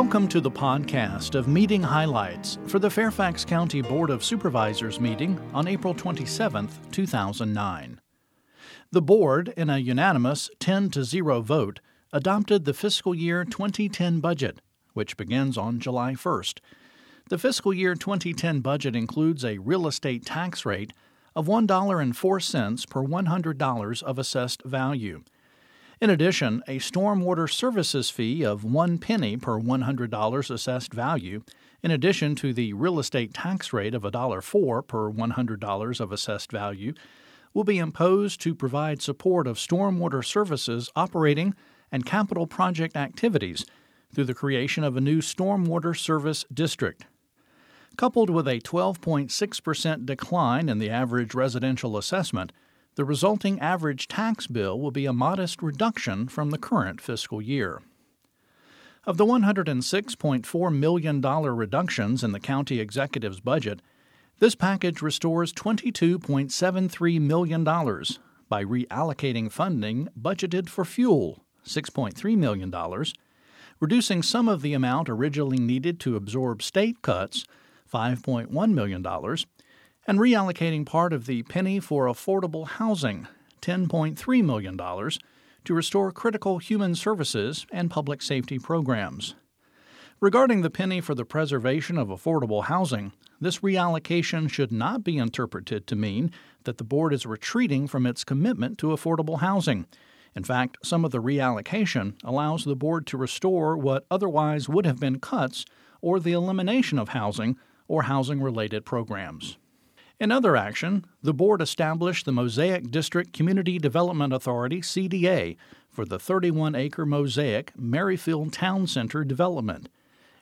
Welcome to the podcast of meeting highlights for the Fairfax County Board of Supervisors meeting on April 27, 2009. The board, in a unanimous 10 to 0 vote, adopted the fiscal year 2010 budget, which begins on July 1st. The fiscal year 2010 budget includes a real estate tax rate of $1.04 per $100 of assessed value. In addition, a stormwater services fee of one penny per $100 assessed value, in addition to the real estate tax rate of $1.04 per $100 of assessed value, will be imposed to provide support of stormwater services operating and capital project activities through the creation of a new stormwater service district. Coupled with a 12.6% decline in the average residential assessment, the resulting average tax bill will be a modest reduction from the current fiscal year. Of the $106.4 million reductions in the county executive's budget, this package restores $22.73 million by reallocating funding budgeted for fuel, $6.3 million, reducing some of the amount originally needed to absorb state cuts, $5.1 million, and reallocating part of the penny for affordable housing, $10.3 million, to restore critical human services and public safety programs. Regarding the penny for the preservation of affordable housing, this reallocation should not be interpreted to mean that the board is retreating from its commitment to affordable housing. In fact, some of the reallocation allows the board to restore what otherwise would have been cuts or the elimination of housing or housing related programs. In other action, the board established the Mosaic District Community Development Authority CDA for the 31 acre Mosaic Merrifield Town Center development.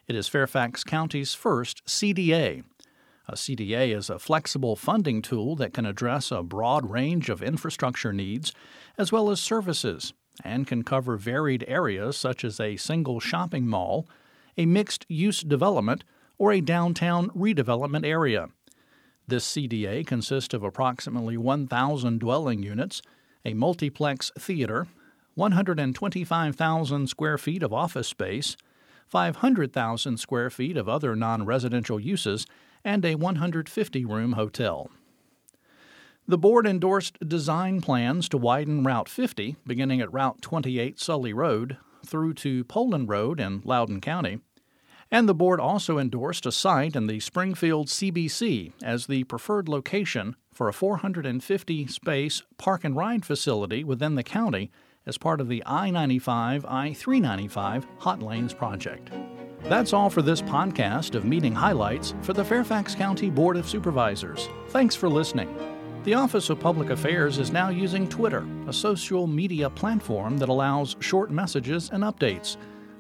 It is Fairfax County's first CDA. A CDA is a flexible funding tool that can address a broad range of infrastructure needs as well as services and can cover varied areas such as a single shopping mall, a mixed use development, or a downtown redevelopment area. This CDA consists of approximately 1,000 dwelling units, a multiplex theater, 125,000 square feet of office space, 500,000 square feet of other non residential uses, and a 150 room hotel. The board endorsed design plans to widen Route 50, beginning at Route 28 Sully Road, through to Poland Road in Loudoun County, and the board also endorsed a site in the Springfield CBD as the preferred location for a 450 space park and ride facility within the county as part of the I 95 I 395 Hot Lanes project. That's all for this podcast of meeting highlights for the Fairfax County Board of Supervisors. Thanks for listening. The Office of Public Affairs is now using Twitter, a social media platform that allows short messages and updates.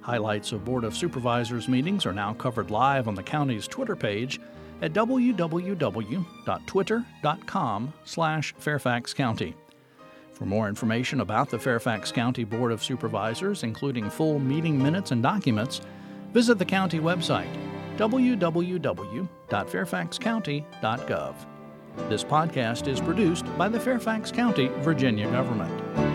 Highlights of Board of Supervisors meetings are now covered live on the county's Twitter page at www.twitter.com slash Fairfax County. For more information about the Fairfax County Board of Supervisors, including full meeting minutes and documents, visit the county website www.fairfaxcounty.gov. This podcast is produced by the Fairfax County, Virginia government.